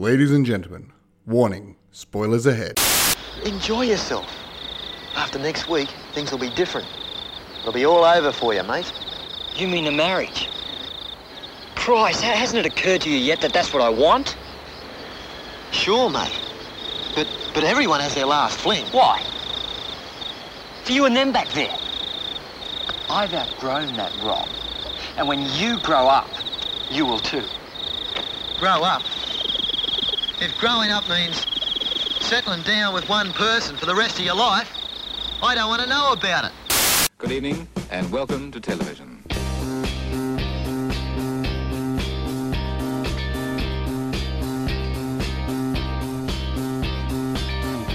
Ladies and gentlemen, warning, spoilers ahead. Enjoy yourself. After next week, things will be different. It'll be all over for you, mate. You mean the marriage? Christ, hasn't it occurred to you yet that that's what I want? Sure, mate. But but everyone has their last fling. Why? For you and them back there. I've outgrown that, Rob. And when you grow up, you will too. Grow up. If growing up means settling down with one person for the rest of your life, I don't want to know about it. Good evening and welcome to television.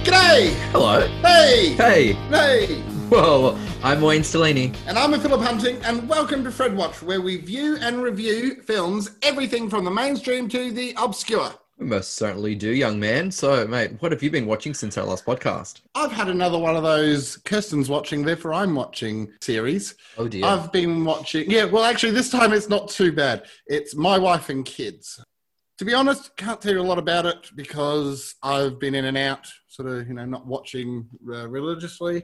G'day! Hello. Hey! Hey. Hey! Well, I'm Wayne Stellini. And I'm Philip Hunting, and welcome to Fred Watch, where we view and review films, everything from the mainstream to the obscure. We most certainly do, young man. So, mate, what have you been watching since our last podcast? I've had another one of those Kirsten's watching, therefore I'm watching series. Oh dear. I've been watching, yeah, well, actually, this time it's not too bad. It's My Wife and Kids. To be honest, can't tell you a lot about it because I've been in and out, sort of, you know, not watching uh, religiously.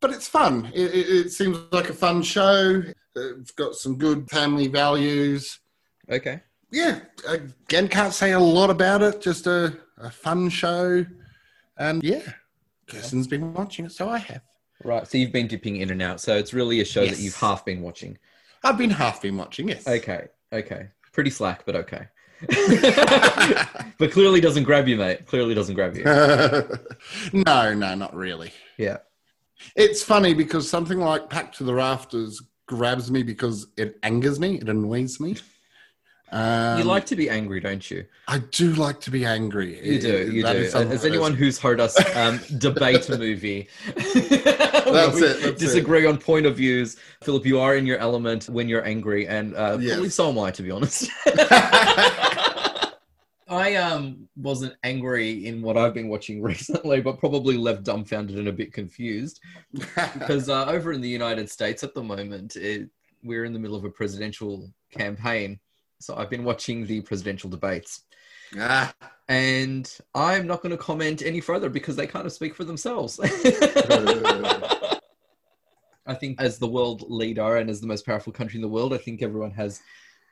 But it's fun. It, it, it seems like a fun show. It's got some good family values. okay. Yeah, again, can't say a lot about it. Just a, a fun show. And yeah, Kirsten's been watching it, so I have. Right. So you've been dipping in and out. So it's really a show Yes. that you've half been watching. I've been half been watching, yes. Okay. Okay. Pretty slack, but okay. but clearly doesn't grab you, mate. Clearly doesn't grab you. no, no, not really. Yeah. It's funny because something like Packed to the Rafters grabs me because it angers me, it annoys me. Um, you like to be angry, don't you? I do like to be angry. You do. You That do. is As anyone who's heard us um, debate a movie, That's it, that's disagree on point of views. Philip, you are in your element when you're angry, and uh, Yes. probably so am I, to be honest. I um wasn't angry in what I've been watching recently, but probably left dumbfounded and a bit confused because uh, over in the United States at the moment, it, we're in the middle of a presidential campaign. So I've been watching the presidential debates, Ah, and I'm not going to comment any further because they kind of speak for themselves. I think as the world leader and as the most powerful country in the world, I think everyone has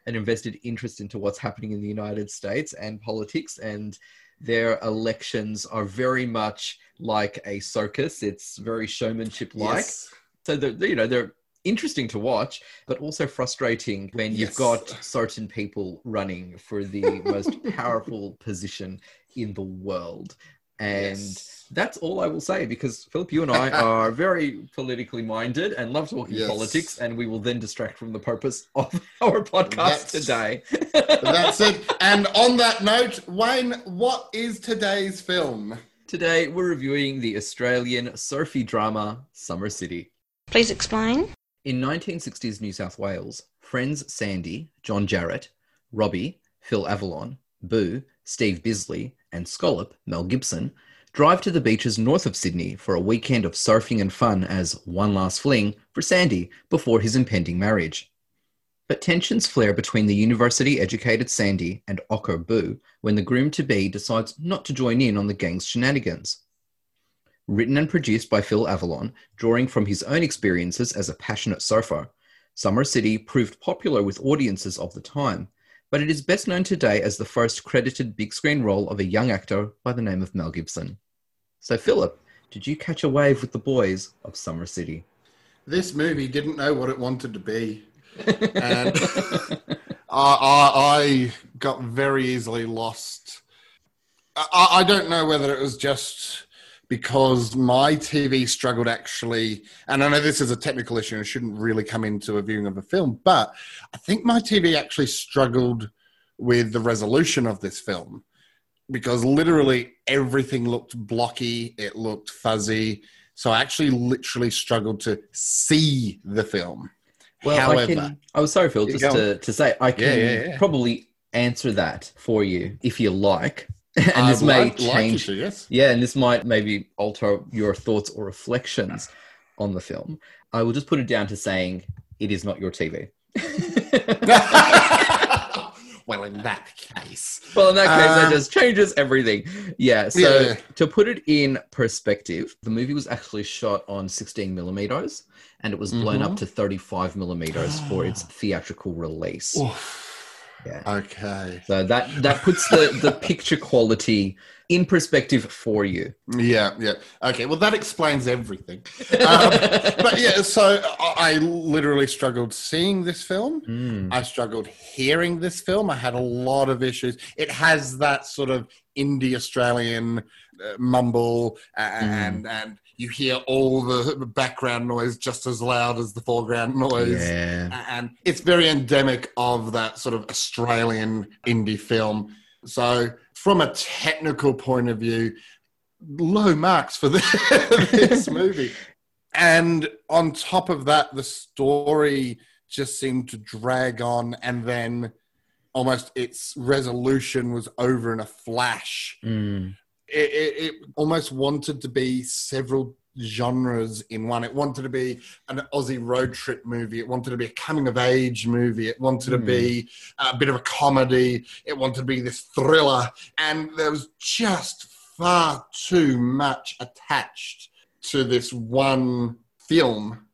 an invested interest into what's happening in the United States and politics and their elections are very much like a circus. It's very showmanship like. yes. So you know, they're interesting to watch, but also frustrating when you've got certain people running for the most powerful position in the world. And Yes. that's all I will say because Philip, you and I are very politically minded and love talking Yes. politics, and we will then distract from the purpose of our podcast That's- today. That's it. And on that note, Wayne, what is today's film? today, we're reviewing the Australian surfy drama Summer City. Please explain. In 1960s New South Wales, friends Sandy, John Jarratt, Robbie, Phil Avalon, Boo, Steve Bisley, and Scollop, Mel Gibson, drive to the beaches north of Sydney for a weekend of surfing and fun as one last fling for Sandy before his impending marriage. But tensions flare between the university educated Sandy and Ocker Boo when the groom to be decides not to join in on the gang's shenanigans. Written and produced by Phil Avalon, drawing from his own experiences as a passionate surfer, Summer City proved popular with audiences of the time, but it is best known today as the first credited big screen role of a young actor by the name of Mel Gibson. So, Philip, did you catch a wave with the boys of Summer City? This movie didn't know what it wanted to be. And I, I, I got very easily lost. I, I don't know whether it was just because my TV struggled actually, and I know this is a technical issue and it shouldn't really come into a viewing of a film, but I think my TV actually struggled with the resolution of this film because literally everything looked blocky, it looked fuzzy. So I actually literally struggled to see the film. Well, However, I can. Was sorry, Phil, just to, to say I can Yeah, yeah, yeah. probably answer that for you if you like. and this may would like- like change. to, yes. Yeah, and this might maybe alter your thoughts or reflections on the film. I will just put it down to saying it is not your TV. Well, in that case, Well, in that case, Uh, that just changes everything. Yeah. So Yeah. to put it in perspective, the movie was actually shot on 16 millimeters, and it was blown Mm-hmm. up to 35 millimeters for its theatrical release. Oof. Yeah. okay, So that that puts the the picture quality in perspective for you. yeah, yeah, okay. Well, that explains everything. Um, but yeah, so I, I literally struggled seeing this film. Mm. I struggled hearing this film. I had a lot of issues. It has that sort of indie Australian uh, mumble, a- and and you hear all the background noise just as loud as the foreground noise. Yeah. And it's very endemic of that sort of Australian indie film. So, from a technical point of view, low marks for the, this movie. And on top of that, the story just seemed to drag on, and then almost its resolution was over in a flash. Mm. It, it, it almost wanted to be several genres in one. It wanted to be an Aussie road trip movie. It wanted to be a coming of age movie. It wanted to be hmm. a bit of a comedy. It wanted to be this thriller. And there was just far too much attached to this one film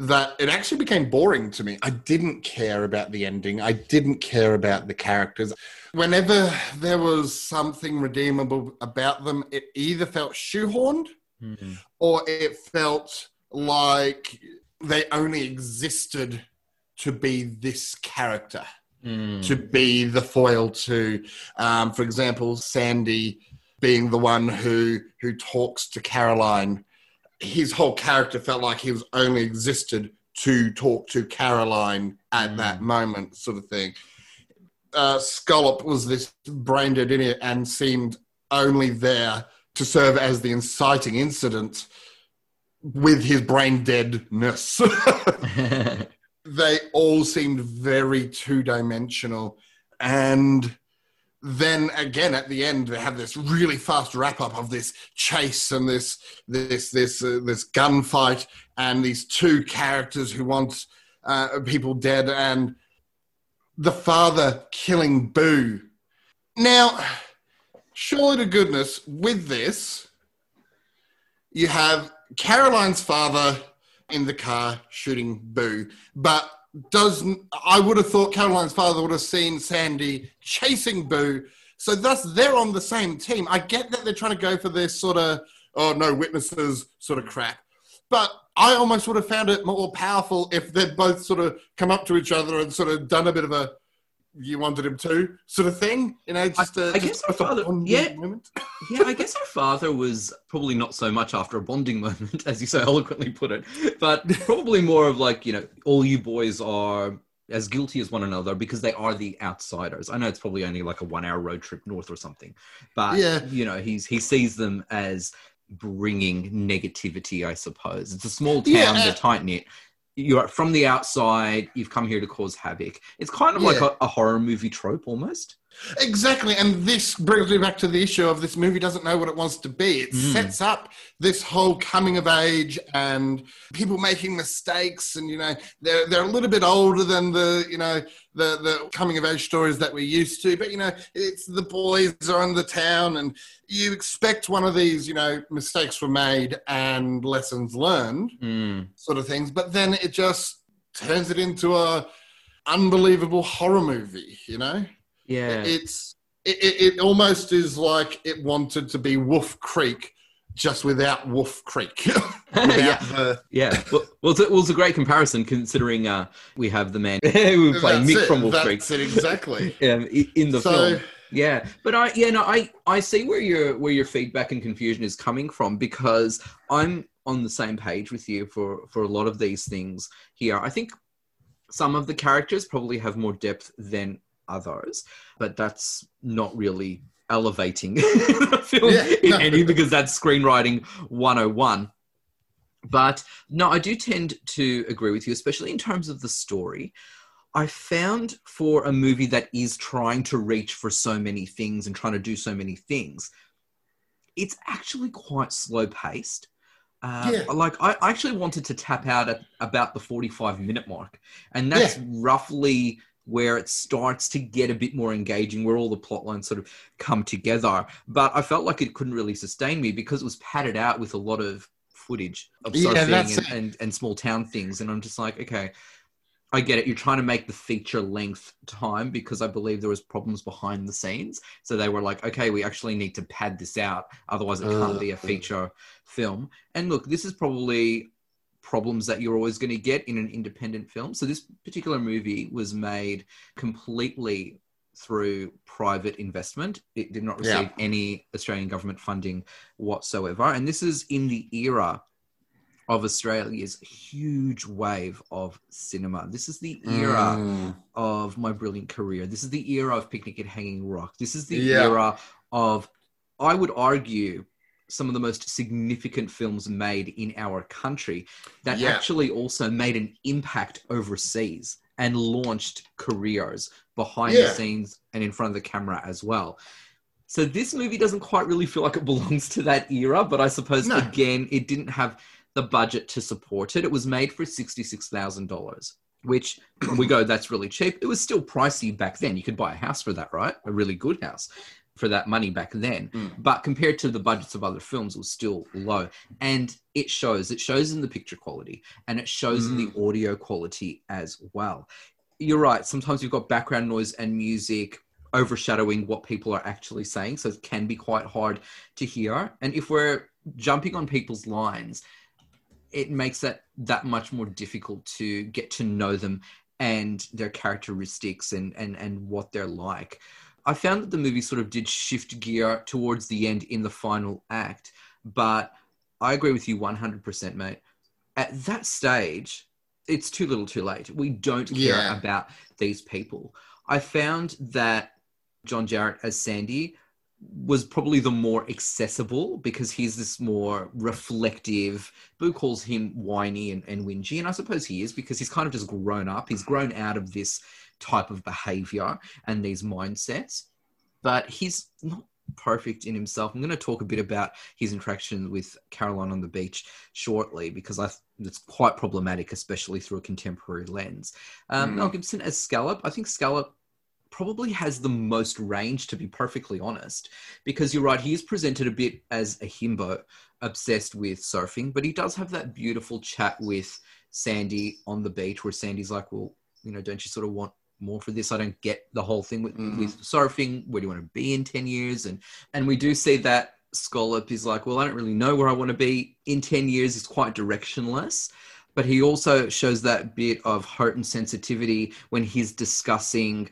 that it actually became boring to me. I didn't care about the ending. I didn't care about the characters. Whenever there was something redeemable about them, it either felt shoehorned Mm. or it felt like they only existed to be this character, Mm. to be the foil to, um, for example, Sandy being the one who who talks to Caroline. His whole character felt like he was only existed to talk to Caroline at that moment, sort of thing. Uh, Scollop was this brain dead idiot and seemed only there to serve as the inciting incident with his brain deadness. they all seemed very two dimensional. And then again at the end, they have this really fast wrap up of this chase and this this this uh, this gunfight and these two characters who want uh, people dead and the father killing Boo. Now, surely to goodness, with this, you have Caroline's father in the car shooting Boo, but doesn't I would have thought Caroline's father would have seen Sandy chasing Boo. So thus they're on the same team. I get that they're trying to go for this sort of oh no witnesses sort of crap. But I almost would have found it more powerful if they'd both sort of come up to each other and sort of done a bit of a you wanted him to sort of thing. You know, just a, I just guess her a father- yeah. moment. yeah, I guess her father was probably not so much after a bonding moment, as you so eloquently put it, but probably more of like, you know, all you boys are as guilty as one another because they are the outsiders. I know it's probably only like a one hour road trip north or something, but Yeah. you know, he's he sees them as bringing negativity, I suppose. It's a small town, Yeah. they're uh, tight knit. You're from the outside, you've come here to cause havoc. It's kind of like a, a horror movie trope almost. Exactly, and this brings me back to the issue of this movie doesn't know what it wants to be. It Mm. sets up this whole coming of age and people making mistakes, and you know they're they're a little bit older than the you know the the coming of age stories that we're used to. But you know it's the boys are in the town, and you expect one of these you know mistakes were made and lessons learned Mm. sort of things. But then it just turns it into a unbelievable horror movie. You know Yeah. it's it, it, it almost is like it wanted to be Wolf Creek just without Wolf Creek without Yeah. the Yeah, well, well, it's a, well, it's a great comparison considering uh, we have the man who played Mick it, from Wolf that's Creek it exactly um, in the So- film. Yeah, but I, yeah, no, I, I see where your where your feedback and confusion is coming from because I'm on the same page with you for for a lot of these things here. I think some of the characters probably have more depth than others, but that's not really elevating the film Yeah, in no. any because that's screenwriting 101. But no, I do tend to agree with you, especially in terms of the story. I found for a movie that is trying to reach for so many things and trying to do so many things, it's actually quite slow paced. Uh, Yeah. Like I actually wanted to tap out at about the forty-five minute mark, and that's roughly where it starts to get a bit more engaging, where all the plot lines sort of come together. But I felt like it couldn't really sustain me because it was padded out with a lot of footage of Yeah, surfing and, and, and small town things. And I'm just like, okay, I get it. You're trying to make the feature length time because I believe there was problems behind the scenes. So they were like, okay, we actually need to pad this out. Otherwise it can't be a Uh. feature film. And look, this is probably problems that you're always going to get in an independent film. So this particular movie was made completely through private investment. It did not receive Yeah. any Australian government funding whatsoever. And this is in the era of Australia's huge wave of cinema. This is the era Mm. of my brilliant career. This is the era of Picnic at Hanging Rock. This is the Yeah. era of, I would argue, some of the most significant films made in our country that Yeah. actually also made an impact overseas and launched careers behind Yeah. the scenes and in front of the camera as well. So this movie doesn't quite really feel like it belongs to that era, but I suppose No. again, it didn't have the budget to support it. It was made for sixty-six thousand dollars, which we go, that's really cheap. It was still pricey back then. You could buy a house for that, right? A really good house for that money back then. Mm. But compared to the budgets of other films, it was still low. And it shows. It shows in the picture quality and it shows in the audio quality as well. You're right. Sometimes you've got background noise and music overshadowing what people are actually saying. So it can be quite hard to hear. And if we're jumping on people's lines, it makes that that much more difficult to get to know them and their characteristics and and and what they're like. I found that the movie sort of did shift gear towards the end in the final act, but I agree with you 100%, mate. At that stage, it's too little too late. We don't care Yeah. about these people. I found that John Jarratt as Sandy was probably the more accessible because he's this more reflective. Boo calls him whiny and, and whingy, and I suppose he is because he's kind of just grown up. He's grown out of this type of behavior and these mindsets, but he's not perfect in himself. I'm going to talk a bit about his interaction with Caroline on the beach shortly because I it's quite problematic, especially through a contemporary lens. Um, Mm. Mel Gibson as Scollop, I think Scollop probably has the most range to be perfectly honest because you're right he is presented a bit as a himbo obsessed with surfing but he does have that beautiful chat with sandy on the beach where sandy's like well you know don't you sort of want more for this i don't get the whole thing with, Mhm. with surfing where do you want to be in 10 years and and we do see that Scollop is like well i don't really know where i want to be in 10 years it's quite directionless but he also shows that bit of heart and sensitivity when he's discussing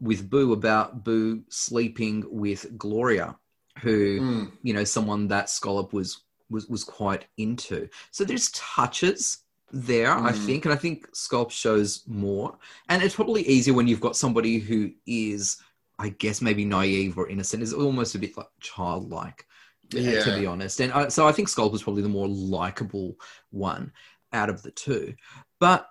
with Boo about Boo sleeping with Gloria, who Mm. you know someone that Scollop was was was quite into. So there's touches there, I Mm. think, and I think Scollop shows more. And it's probably easier when you've got somebody who is, I guess, maybe naive or innocent. Is almost a bit like childlike, uh, Yeah. to be honest. And I, so I think Scollop was probably the more likable one out of the two. But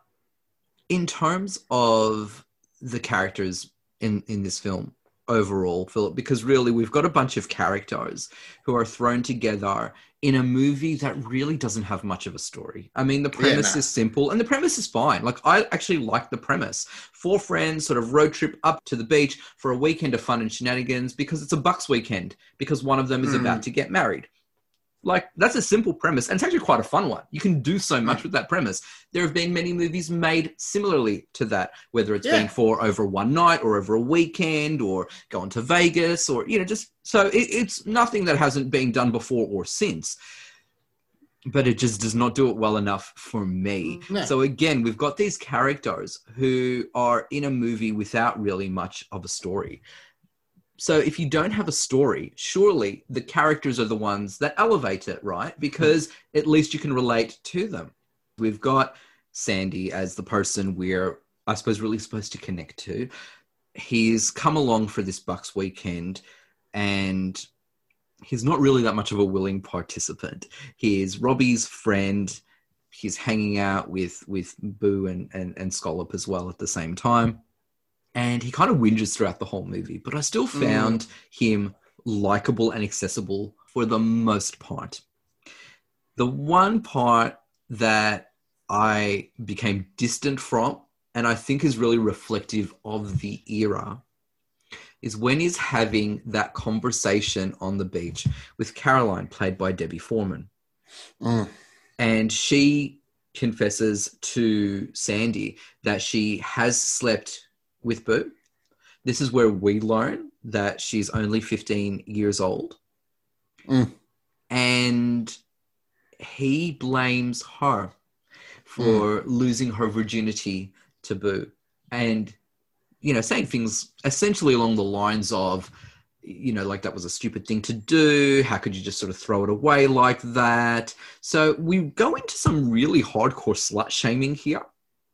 in terms of the characters in in this film overall philip because really we've got a bunch of characters who are thrown together in a movie that really doesn't have much of a story i mean the premise no. is simple and the premise is fine like i actually like the premise four friends sort of road trip up to the beach for a weekend of fun and shenanigans because it's a bucks weekend because one of them is Mm. about to get married like that's a simple premise and it's actually quite a fun one. You can do so hmm. much with that premise. There have been many movies made similarly to that whether it's Yeah. been for over one night or over a weekend or going to vegas or you know just so it, it's nothing that hasn't been done before or since but it just does not do it well enough for me. Hmm. No. so again we've got these characters who are in a movie without really much of a story so if you don't have a story, surely the characters are the ones that elevate it, right? Mm-hmm. Because at least you can relate to them. We've got Sandy as the person we're, I suppose, really supposed to connect to. He's come along for this Bucks weekend and he's not really that much of a willing participant. He is Robbie's friend. He's hanging out with with Boo and, and, and Scollop as well at the same time and he kind of whinges throughout the whole movie but i still found him likable and accessible for the most part the one part that i became distant from and I think is really reflective of the era, is when he's having that conversation on the beach with Caroline, played by Debbie Forman. Mm. And she confesses to Sandy that she has slept with Boo. This is where we learn that she's only 15 years old. Mm. And he blames her for losing her virginity to Boo. And, you know, saying things essentially along the lines of, you know, like that was a stupid thing to do. How could you just sort of throw it away like that? So we go into some really hardcore slut shaming here.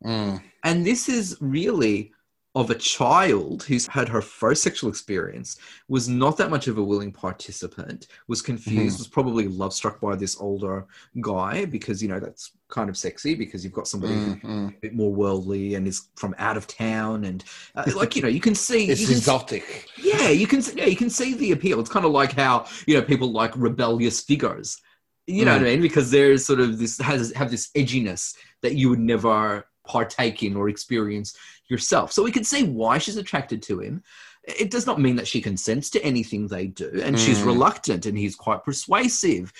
Mm. And this is really of a child who's had her first sexual experience, was not that much of a willing participant, was confused, Mhm. was probably love struck by this older guy because, you know, that's kind of sexy because you've got somebody who's Mm, mm. a bit more worldly and is from out of town. And uh, like, you know, you can see. It's can, exotic. yeah, you can yeah, you can see the appeal. It's kind of like how you know people like rebellious figures. You know Mm. what I mean? Because there's sort of this has have this edginess that you would never partake in or experience yourself. So we can see why she's attracted to him. It does not mean that she consents to anything they do, and she's Mm. reluctant, and he's quite persuasive.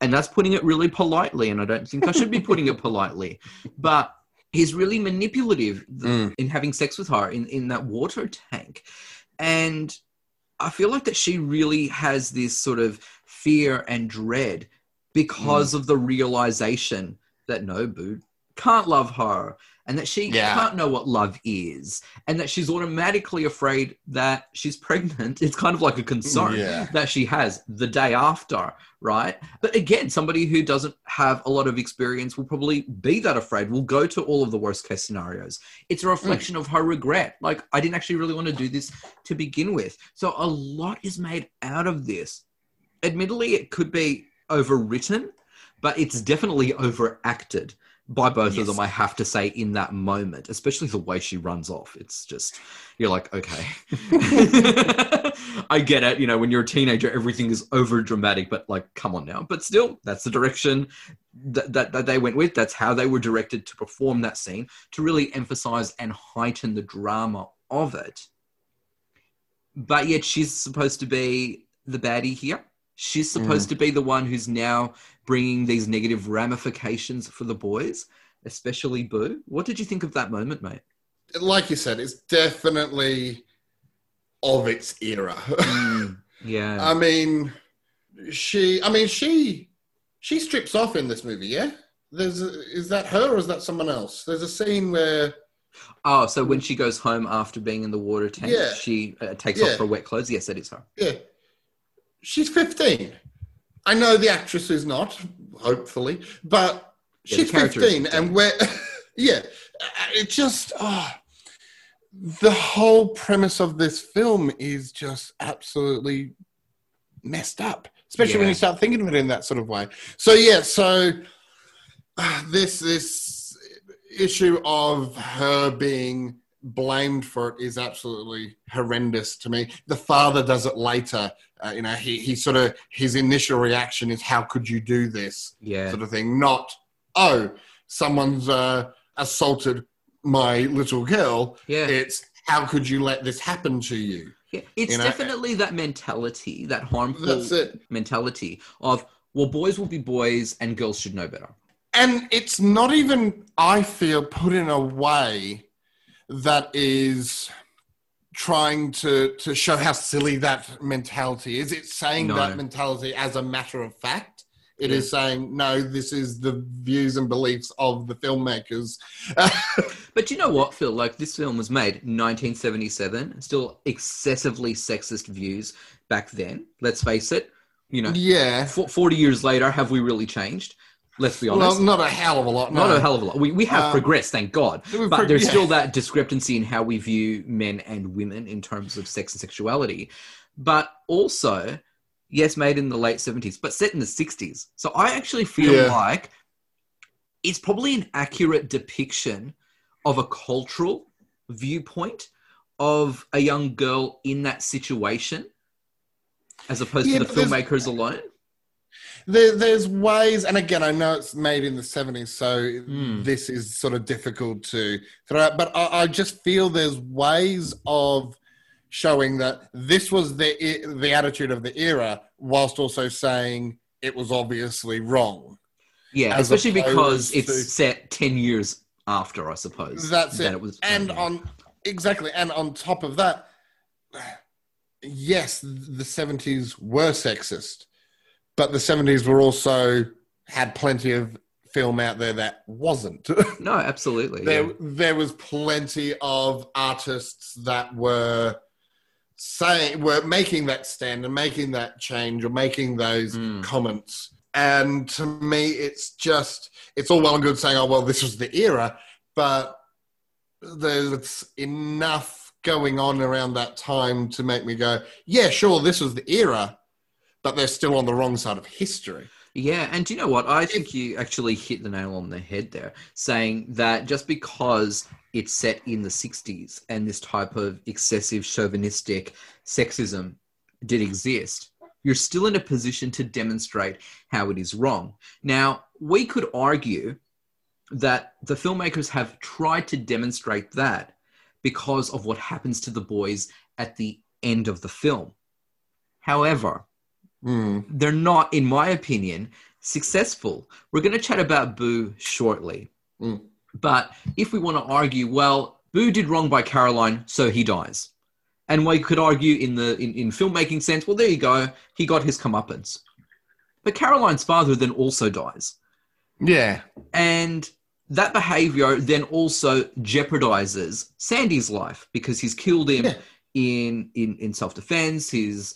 And that's putting it really politely, and I don't think I should be putting it politely. But he's really manipulative Mm. in having sex with her in, in that water tank. And I feel like that she really has this sort of fear and dread because of the realization that no, Boo can't love her and that she Yeah. can't know what love is and that she's automatically afraid that she's pregnant. It's kind of like a concern Yeah. that she has the day after, right? But again, somebody who doesn't have a lot of experience will probably be that afraid, will go to all of the worst case scenarios. It's a hmm. reflection of her regret. Like, I didn't actually really want to do this to begin with. So a lot is made out of this. Admittedly, it could be overwritten, but it's definitely overacted by both of them, I have to say, in that moment, especially the way she runs off. It's just, you're like, okay. I get it. You know, when you're a teenager, everything is over dramatic, but like, come on now. But still, that's the direction that, that, that they went with. That's how they were directed to perform that scene to really emphasize and heighten the drama of it. But yet, she's supposed to be the baddie here. She's supposed mm. to be the one who's now bringing these negative ramifications for the boys, especially Boo. What did you think of that moment, mate? Like you said, it's definitely of its era. Mm, yeah. I mean, she. I mean, she. She strips off in this movie. Yeah. There's. A, is that her or is that someone else? There's a scene where. oh, so when she goes home after being in the water tank, Yeah. she uh, takes Yeah. off her wet clothes. Yes, that is her. Yeah. She's 15. I know the actress is not, hopefully, but Yeah, she's 15, and we're, yeah, it just, ah, the whole premise of this film is just absolutely messed up, especially when you start thinking of it in that sort of way. So, yeah, so ah, this, this issue of her being blamed for it is absolutely horrendous to me. The father does it later. Uh, you know, he, he sort of his initial reaction is, "How could you do this?" Yeah. sort of thing. Not, "Oh, someone's uh, assaulted my little girl." Yeah. It's, "How could you let this happen to you?" Yeah, it's You know, definitely that mentality, that harmful That's it. mentality of, well, boys will be boys and girls should know better. And it's not even, I feel, put in a way that is trying to to show how silly that mentality is. It's saying No. that mentality as a matter of fact. It is saying, no, this is the views and beliefs of the filmmakers. But you know what, Phil? Like this film was made 1977, still excessively sexist views back then. Let's face it. You know, yeah. 40 years later, have we really changed? Let's be honest. Well, not a hell of a lot. Not a hell of a lot. We, we have Um, progressed, thank God. But prog- there's yeah. still that discrepancy in how we view men and women in terms of sex and sexuality. But also, yes, made in the late 70s, but set in the 60s. So I actually feel Yeah. like it's probably an accurate depiction of a cultural viewpoint of a young girl in that situation as opposed Yeah, to the filmmakers alone. There, there's ways, and again, I know it's made in the 70s, so Hmm. this is sort of difficult to throw out, but I, I just feel there's ways of showing that this was the the attitude of the era, whilst also saying it was obviously wrong. Yeah, As especially because opposed it's set 10 years after, I suppose. That's than it. was and yeah. on exactly, and on top of that, yes, the seventies were sexist, but the seventies were also had plenty of film out there that wasn't. No, absolutely. there, yeah. there was plenty of artists that were saying were making that stand and making that change or making those Mm. comments. And to me, it's just it's all well and good saying, "Oh well, this was the era," but there's enough going on around that time to make me go, "Yeah, sure, this was the era." But they're still on the wrong side of history. Yeah, and do you know what? I think you actually hit the nail on the head there, saying that just because it's set in the 60s and this type of excessive chauvinistic sexism did exist, you're still in a position to demonstrate how it is wrong. Now, we could argue that the filmmakers have tried to demonstrate that because of what happens to the boys at the end of the film. However, Mm. they're not, in my opinion, successful. We're going to chat about Boo shortly. Mm. But if we want to argue, well, Boo did wrong by Caroline, so he dies. And we could argue in the in, in filmmaking sense, well, there you go, he got his comeuppance. But Caroline's father then also dies. Yeah, And that behavior then also jeopardizes Sandy's life because he's killed him Yeah. in, in, in self defense. He's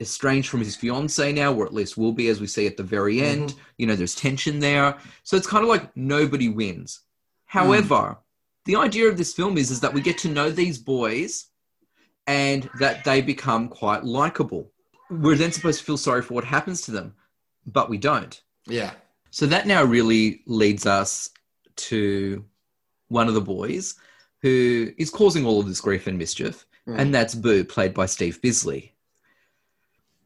estranged from his fiance now, or at least will be, as we see at the very end. You know, there's tension there. So it's kind of like nobody wins. However, the idea of this film is, is that we get to know these boys and that they become quite likable. We're then supposed to feel sorry for what happens to them, but we don't. yeah. So that now really leads us to one of the boys who is causing all of this grief and mischief, Mm. and that's Boo, played by Steve Bisley.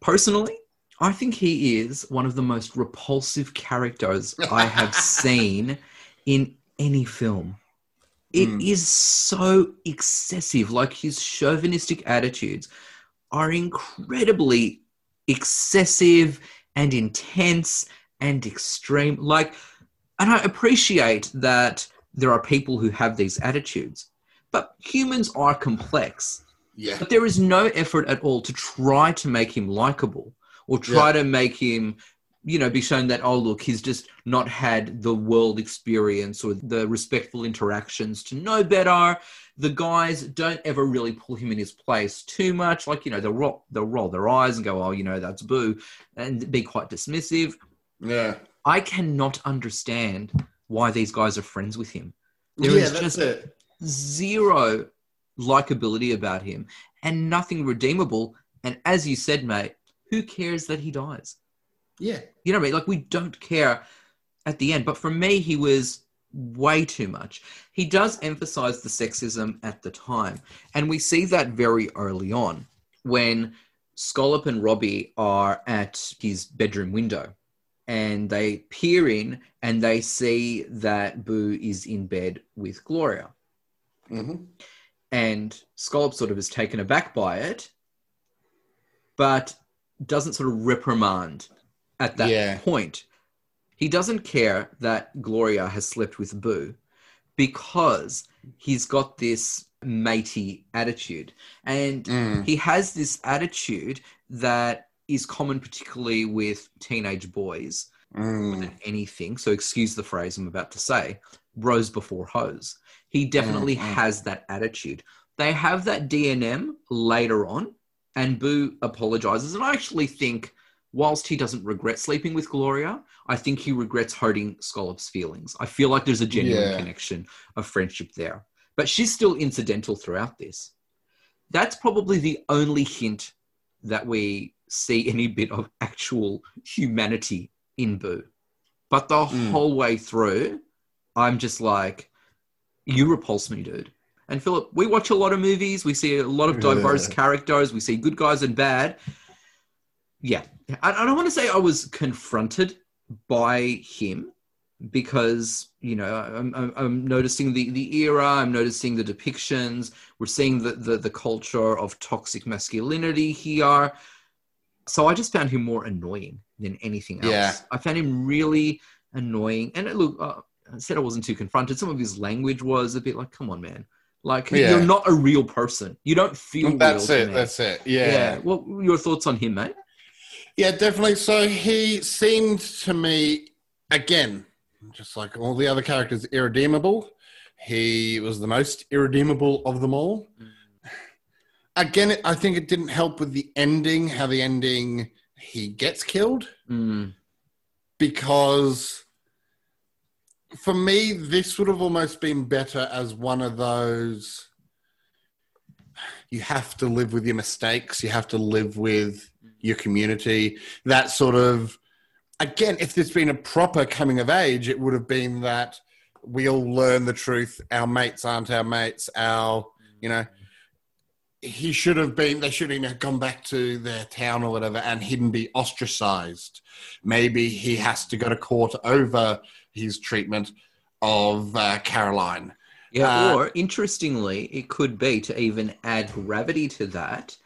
Personally, I think he is one of the most repulsive characters I have seen in any film. It is Mm. so excessive. Like his chauvinistic attitudes are incredibly excessive and intense and extreme. Like, and I appreciate that there are people who have these attitudes, but humans are complex. Yeah. But there is no effort at all to try to make him likable or try to make him, you know, be shown that, oh, look, he's just not had the world experience or the respectful interactions to know better. The guys don't ever really pull him in his place too much. Like, you know, they'll roll, they'll roll their eyes and go, oh, you know, that's boo, and be quite dismissive. Yeah. I cannot understand why these guys are friends with him. There yeah, is that's just it. zero likability about him and nothing redeemable. And as you said, mate, who cares that he dies? Yeah. You know what I mean? Like, we don't care at the end. But for me, he was way too much. He does emphasize the sexism at the time. And we see that very early on when Scollop and Robbie are at his bedroom window and they peer in and they see that Boo is in bed with Gloria. hmm And Scollop sort of is taken aback by it, but doesn't sort of reprimand at that Yeah. point. He doesn't care that Gloria has slept with Boo because he's got this matey attitude. And Mm. he has this attitude that is common particularly with teenage boys Mm. than anything. So excuse the phrase I'm about to say, rose before hose. He definitely Mm, mm. has that attitude. They have that D&M later on, and Boo apologizes. And I actually think, whilst he doesn't regret sleeping with Gloria, I think he regrets hurting Scollop's feelings. I feel like there's a genuine Yeah. connection of friendship there. But she's still incidental throughout this. That's probably the only hint that we see any bit of actual humanity in Boo. But the Mm. whole way through, I'm just like, you repulse me, dude. And Philip, we watch a lot of movies. We see a lot of diverse Yeah. characters. We see good guys and bad. yeah, I, I don't want to say I was confronted by him because you know I'm, I'm, I'm noticing the, the era i'm noticing the depictions we're seeing the, the, the culture of toxic masculinity here so i just found him more annoying than anything else Yeah. i found him really annoying and look uh, i said i wasn't too confronted some of his language was a bit like come on man like Yeah. you're not a real person you don't feel That's it. me. That's it. yeah. Yeah. what were your thoughts on him mate Yeah, definitely. So he seemed to me, again, just like all the other characters, irredeemable. He was the most irredeemable of them all. Again, I think it didn't help with the ending, how the ending he gets killed, Mm, because for me, this would have almost been better as one of those. You have to live with your mistakes. You have to live with your community. That sort of, again, if there's been a proper coming of age, it would have been that we all learn the truth. Our mates aren't our mates. Our, you know, he should have been, they should have gone back to their town or whatever and he'd be ostracized. Maybe he has to go to court over his treatment of uh, Caroline. Yeah, Uh, or interestingly, it could be to even add gravity to that.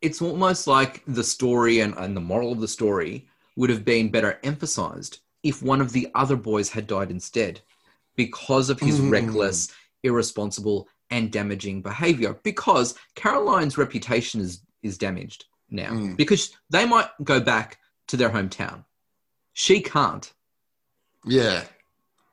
It's almost like the story and, and the moral of the story would have been better emphasized if one of the other boys had died instead because of his Mm. reckless, irresponsible, and damaging behavior. Because Caroline's reputation is, is damaged now Mm. because they might go back to their hometown. She can't Yeah.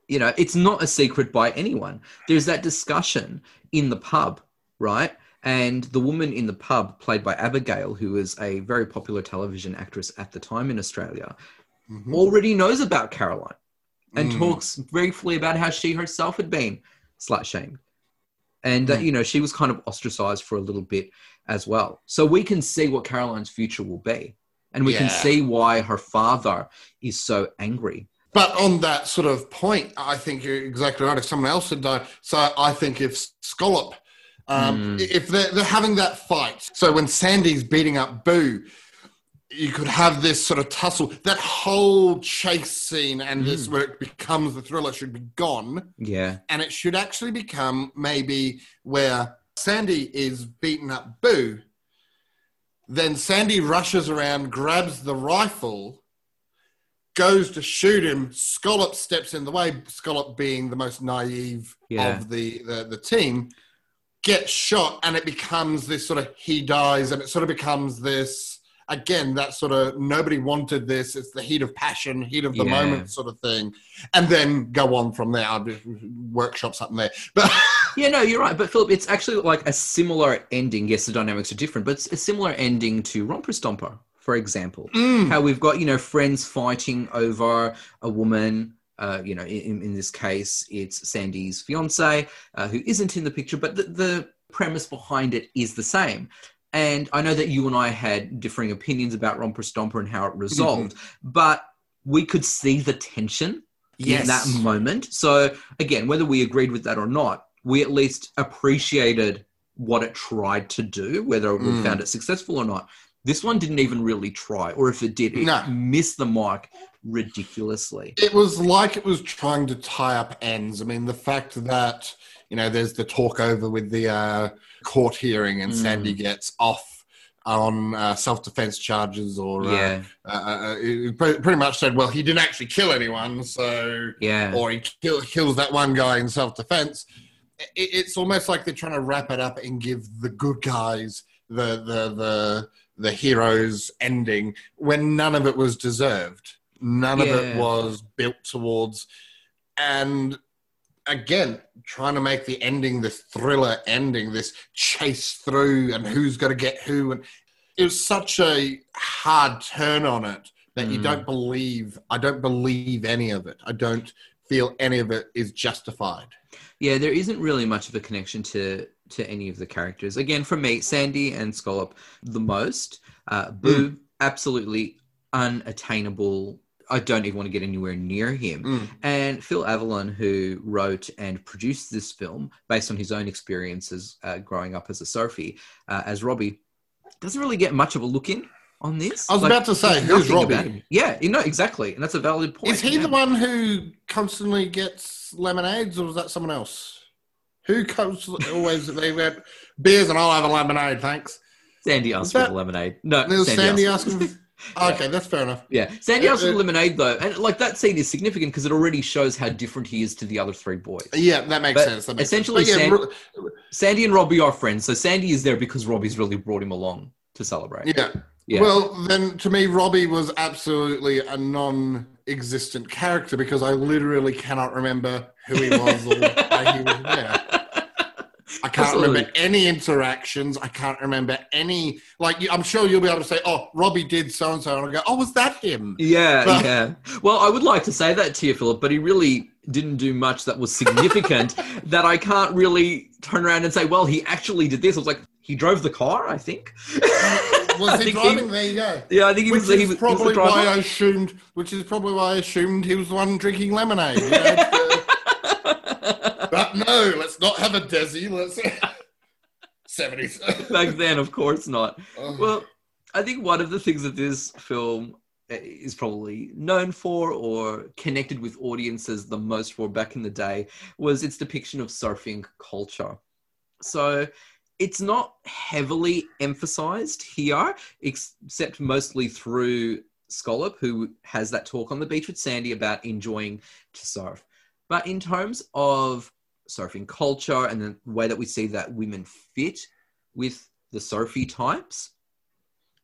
you know it's not a secret by anyone there's that discussion in the pub right and the woman in the pub played by abigail who was a very popular television actress at the time in australia Mhm. already knows about caroline and Mm. talks briefly about how she herself had been slut shamed and that Mm. you know she was kind of ostracized for a little bit as well so we can see what caroline's future will be and we can see why her father is so angry But on that sort of point, I think you're exactly right. If someone else had died, so I think if Scollop, um, Mm. if they're, they're having that fight, so when Sandy's beating up Boo, you could have this sort of tussle. That whole chase scene and this where it becomes the thriller should be gone, yeah and it should actually become maybe where Sandy is beating up Boo. Then Sandy rushes around, grabs the rifle, goes to shoot him. Scollop steps in the way, Scollop being the most naive Yeah. of the, the, the team, gets shot, and it becomes this sort of he dies, and it sort of becomes this again that sort of nobody wanted this. It's the heat of passion, heat of the Yeah. moment sort of thing, and then go on from there. I'll just workshop something there, but Yeah, no, you're right. But Philip, it's actually like a similar ending. Yes, the dynamics are different, but it's a similar ending to Romper Stomper, for example. Mm. How we've got, you know, friends fighting over a woman. Uh, you know, in, in this case, it's Sandy's fiance, uh, who isn't in the picture, but the, the premise behind it is the same. And I know that you and I had differing opinions about Romper Stomper and how it resolved, but we could see the tension in that moment. So again, whether we agreed with that or not, we at least appreciated what it tried to do, whether we Mm. found it successful or not. This one didn't even really try, or if it did, it No. missed the mark ridiculously. It was like it was trying to tie up ends. I mean, the fact that you know there's the talk over with the uh, court hearing, and Mm. Sandy gets off on uh, self-defense charges, or uh, Yeah, uh, uh, pretty much said, well, he didn't actually kill anyone, so yeah, or he kill, kills that one guy in self-defense. It, it's almost like they're trying to wrap it up and give the good guys the the the the hero's ending when none of it was deserved. None of it was built towards, and again, trying to make the ending this thriller ending, this chase through, and who's going to get who, and it was such a hard turn on it that you Mm. don't believe. I don't believe any of it. I don't feel any of it is justified. yeah. There isn't really much of a connection to to any of the characters. Again, for me, Sandy and Scollop the most. Uh, Boo, absolutely unattainable. I don't even want to get anywhere near him. Mm. And Phil Avalon, who wrote and produced this film based on his own experiences uh, growing up as a surfie, uh, as Robbie, doesn't really get much of a look in on this. I was about to say, who's Robbie? Yeah, you know exactly, and that's a valid point. Is he yeah. the one who constantly gets lemonades, or was that someone else? Who comes always? They went beers, and I'll have a lemonade, thanks. Sandy asked that- for the lemonade. No, was Sandy asked- asking. okay, that's fair enough. Yeah, Sandy Uh, asked for uh, lemonade though, and like that scene is significant because it already shows how different he is to the other three boys. Yeah, that makes But sense. That makes essentially, sense. But yeah, Ro- Sandy and Robbie are friends, so Sandy is there because Robbie's really brought him along to celebrate. yeah. Yeah. Well, then to me, Robbie was absolutely a non-existent character because I literally cannot remember who he was or why he was there. I can't Absolutely. remember any interactions. I can't remember any. Like, I'm sure you'll be able to say, "Oh, Robbie did so and so," and I go, "Oh, was that him?" Yeah, But- yeah. Well, I would like to say that to you, Philip, but he really didn't do much that was significant that I can't really turn around and say, well, he actually did this. I was like, he drove the car, I think. Was he driving? there you go. Yeah, I think he Which was, he is was, he was probably the why. I assumed. Which is probably why I assumed he was the one drinking lemonade. you know, but no, let's not have a Desi. Let's seventies. Back then, of course not. Oh. Well, I think one of the things that this film uh, is probably known for or connected with audiences the most for back in the day was its depiction of surfing culture. So it's not heavily emphasized here, except mostly through Scollop, who has that talk on the beach with Sandy about enjoying to surf. But in terms of surfing culture and the way that we see that women fit with the surfie types,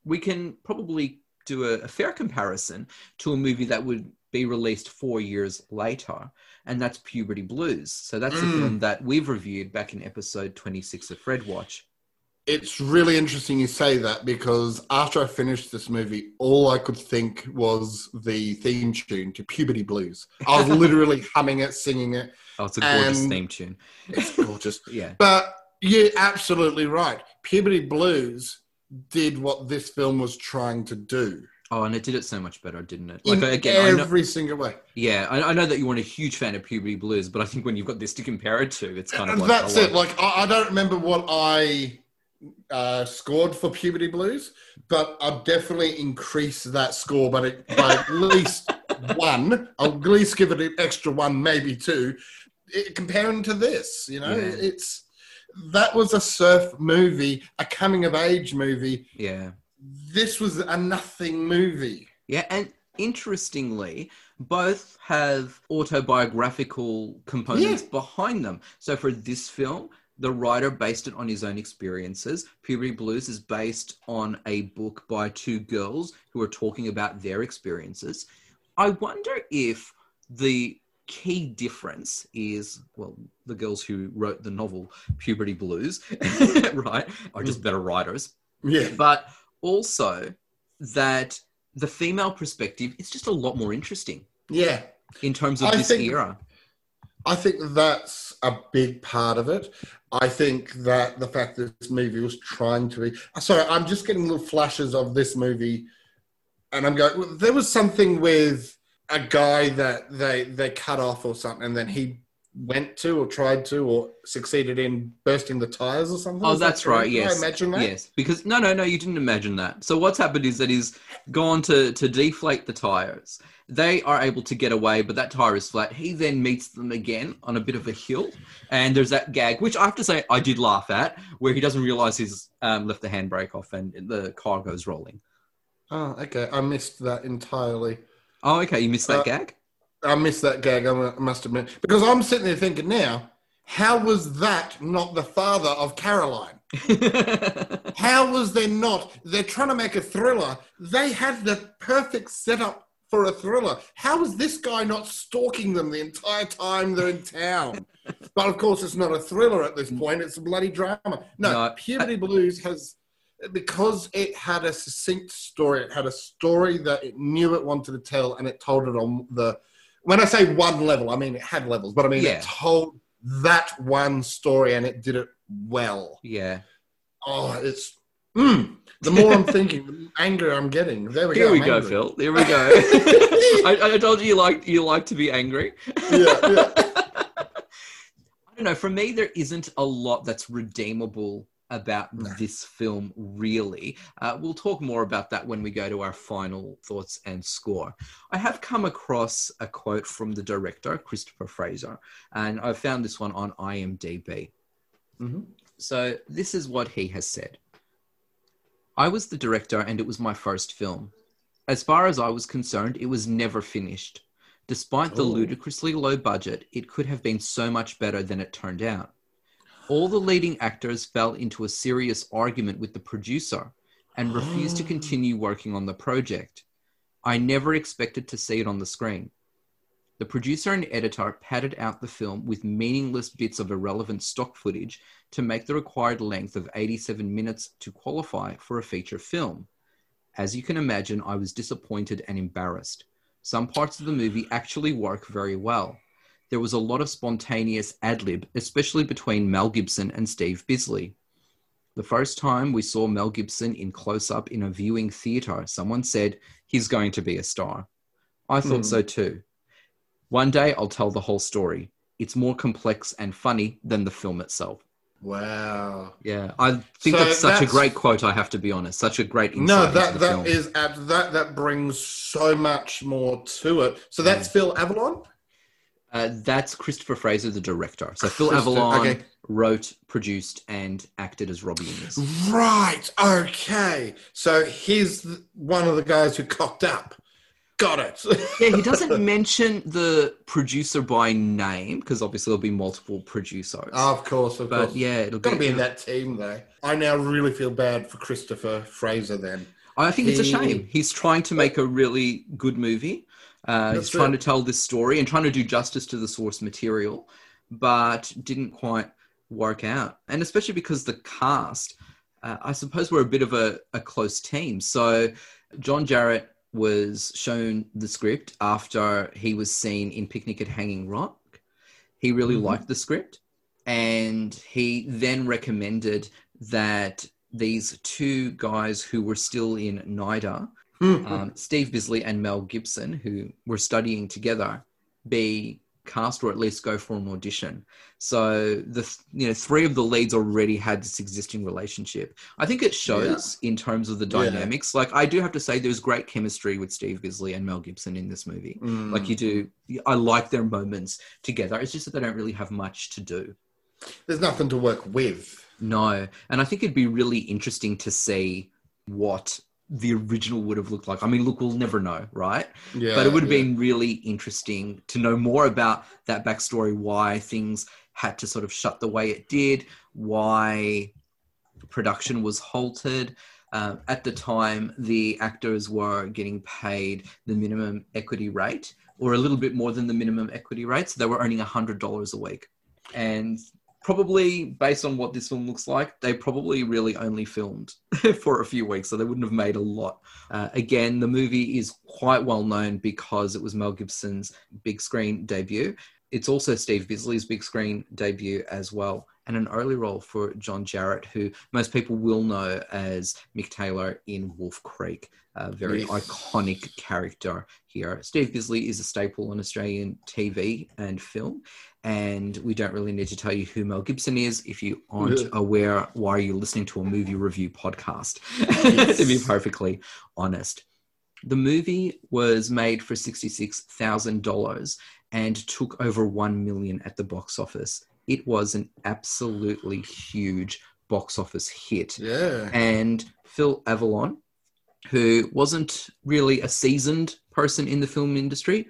we can probably do a, a fair comparison to a movie that would be released four years later, and that's Puberty Blues. So that's a Mm. film that we've reviewed back in episode 26 of Fred Watch. It's really interesting you say that because after I finished this movie, all I could think was the theme tune to Puberty Blues. I was literally humming it, singing it. Oh, it's a gorgeous theme tune. It's gorgeous. Yeah. But you're absolutely right. Puberty Blues did what this film was trying to do. Oh, and it did it so much better, didn't it? In Like again, I know, every single way. yeah, I, I know that you weren't a huge fan of Puberty Blues, but I think when you've got this to compare it to, it's kind of like that's oh, it. Like I, I don't remember what I uh, scored for Puberty Blues, but I'll definitely increase that score by, by at least one. I'll at least give it an extra one, maybe two, it, comparing to this. You know, Yeah. it's that was a surf movie, a coming of age movie. yeah. This was a nothing movie. Yeah, and interestingly, both have autobiographical components Yeah. behind them. So for this film, the writer based it on his own experiences. Puberty Blues is based on a book by two girls who are talking about their experiences. I wonder if the key difference is well, the girls who wrote the novel Puberty Blues, right, are just mm. better writers Yeah. but also that the female perspective is just a lot more interesting Yeah. in terms of I this think- era. I think that's a big part of it. I think that the fact that this movie was trying to be. Sorry, I'm just getting little flashes of this movie, and I'm going. There was something with a guy that they they cut off or something, and then he went to or tried to or succeeded in bursting the tires or something. Oh, Is that that's right. Did Yes. I imagine that. Yes, because no, no, no, you didn't imagine that. So what's happened is that he's gone to to deflate the tires. They are able to get away, but that tire is flat. He then meets them again on a bit of a hill, and there's that gag, which I have to say I did laugh at, where he doesn't realize he's um, left the handbrake off and the car goes rolling. Oh, okay. I missed that entirely. Oh, okay, you missed that Uh, gag. I missed that gag. I must admit, because I'm sitting there thinking now, how was that not the father of Caroline? How was there not? They're trying to make a thriller. They had the perfect setup for a thriller. How is this guy not stalking them the entire time they're in town? but of course, it's not a thriller at this point. It's a bloody drama. No, No, Puberty Blues has because it had a succinct story. It had a story that it knew it wanted to tell, and it told it on the. When I say one level, I mean it had levels, but I mean Yeah. it told that one story, and it did it well. yeah. Oh, it's mm, the more I'm thinking, the angrier I'm getting. There we Here go. Here we I'm go, angry. Phil. Here we go. I, I told you you like you like to be angry. Yeah, yeah. I don't know. For me, there isn't a lot that's redeemable about this film, really. Uh, we'll talk more about that when we go to our final thoughts and score. I have come across a quote from the director, Christopher Fraser, and I found this one on IMDb. So, this is what he has said I was the director, and it was my first film. As far as I was concerned, it was never finished. Despite the ludicrously low budget, it could have been so much better than it turned out. All the leading actors fell into a serious argument with the producer and refused to continue working on the project. I never expected to see it on the screen. The producer and editor padded out the film with meaningless bits of irrelevant stock footage to make the required length of 87 minutes to qualify for a feature film. As you can imagine, I was disappointed and embarrassed. Some parts of the movie actually work very well. There was a lot of spontaneous ad lib, especially between Mel Gibson and Steve Bisley. The first time we saw Mel Gibson in close up in a viewing theatre, someone said, He's going to be a star. I thought so hmm. too. One day I'll tell the whole story. It's more complex and funny than the film itself. Wow. Yeah, I think So that's such a great quote. I have to be honest. Such a great insight No, that that film. is that that brings so much more to it. So that's hmm. Phil Avalon. Uh, that's Christopher Fraser, the director. So Phil Christo- Avalon okay. wrote, produced, and acted as Robbie in this. Right. Okay. So he's one of the guys who cocked up. Got it. Yeah, he doesn't mention the producer by name because obviously there'll be multiple producers. of course, of but course. yeah, it'll Got to be. be in that team, though. I now really feel bad for Christopher Fraser. Then I think it's a shame. He's trying to make a really good movie. Uh, he's trying it. to tell this story and trying to do justice to the source material, but didn't quite work out. And especially because the cast, uh, I suppose, we're a bit of a, a close team. So John Jarratt was shown the script after he was seen in Picnic at Hanging Rock. He really liked the script, and he then recommended that these two guys who were still in NIDA, um, Steve Bisley and Mel Gibson, who were studying together, be cast or at least go for an audition. So the th- you know three of the leads already had this existing relationship. I think it shows in terms of the Yeah. dynamics. Like I do have to say, there's great chemistry with Steve Bisley and Mel Gibson in this movie. Mm. Like you do, I like their moments together. It's just that they don't really have much to do. there's nothing to work with. No, and I think it'd be really interesting to see what the original would have looked like. I mean, look, we'll never know, right? Yeah, but it would have yeah. been really interesting to know more about that backstory, why things had to sort of shut the way it did, why production was halted. Uh, at the time, the actors were getting paid the minimum equity rate, or a little bit more than the minimum equity rate. So they were earning $100 a week. And probably based on what this film looks like, they probably really only filmed for a few weeks, so they wouldn't have made a lot. Uh, again, the movie is quite well known because it was Mel Gibson's big screen debut. It's also Steve Bisley's big screen debut as well, and an early role for John Jarratt, who most people will know as Mick Taylor in Wolf Creek, a very Yes. iconic character here. Steve Bisley is a staple on Australian TV and film, and we don't really need to tell you who Mel Gibson is. If you aren't aware, why are you listening to a movie review podcast? to be perfectly honest. The movie was made for $66,000 and took over 1 million at the box office. It was an absolutely huge box office hit. Yeah. And Phil Avalon, who wasn't really a seasoned person in the film industry,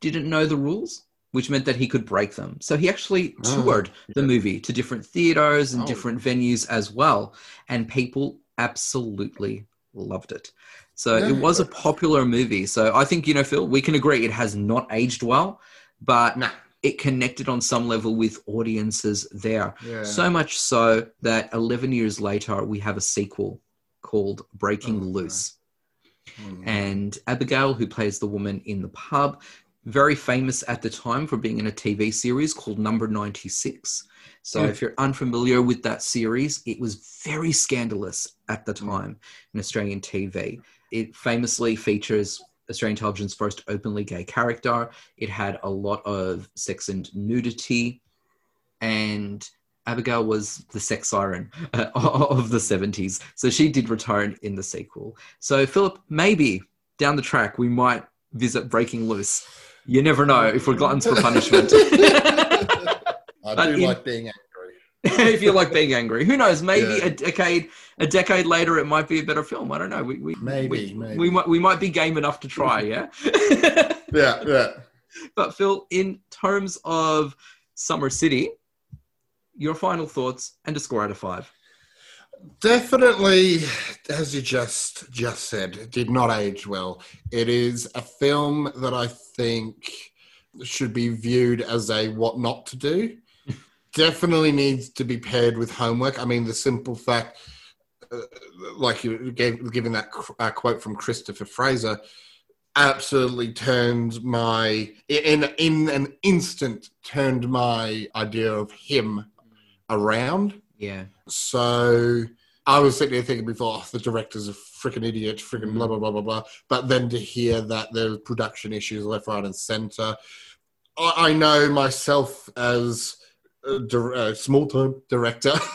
didn't know the rules, which meant that he could break them. So he actually Oh, toured the movie to different theaters and Oh. different venues as well. And people absolutely loved it. So Yeah, it was a popular movie. So I think, you know, Phil, we can agree it has not aged well, but Nah. it connected on some level with audiences there. Yeah. So much so that 11 years later, we have a sequel called Breaking Oh, Loose. Mm. And Abigail, who plays the woman in the pub, very famous at the time for being in a TV series called Number 96. So, Mm. if you're unfamiliar with that series, it was very scandalous at the time in Australian TV. It famously features Australian television's first openly gay character. It had a lot of sex and nudity. And Abigail was the sex siren uh, of the 70s. So she did return in the sequel. So, Philip, maybe down the track we might visit Breaking Loose. You never know if we're gluttons for punishment. I do in- like being angry. if you like being angry. Who knows? Maybe Yeah. a decade a decade later it might be a better film. I don't know. We, we Maybe, we, maybe. we might we might be game enough to try, yeah? Yeah, yeah. but Phil, in terms of Summer City, your final thoughts and a score out of five. Definitely, as you just just said, did not age well. It is a film that I think should be viewed as a what not to do. Definitely needs to be paired with homework. I mean, the simple fact, uh, like you gave giving that uh, quote from Christopher Fraser, absolutely turned my in in an instant turned my idea of him around. Yeah. So I was sitting there thinking before, oh, the director's a freaking idiot, freaking blah, blah, blah, blah, blah. But then to hear that there's production issues left, right, and center, I, I know myself as a, dir- a small time director,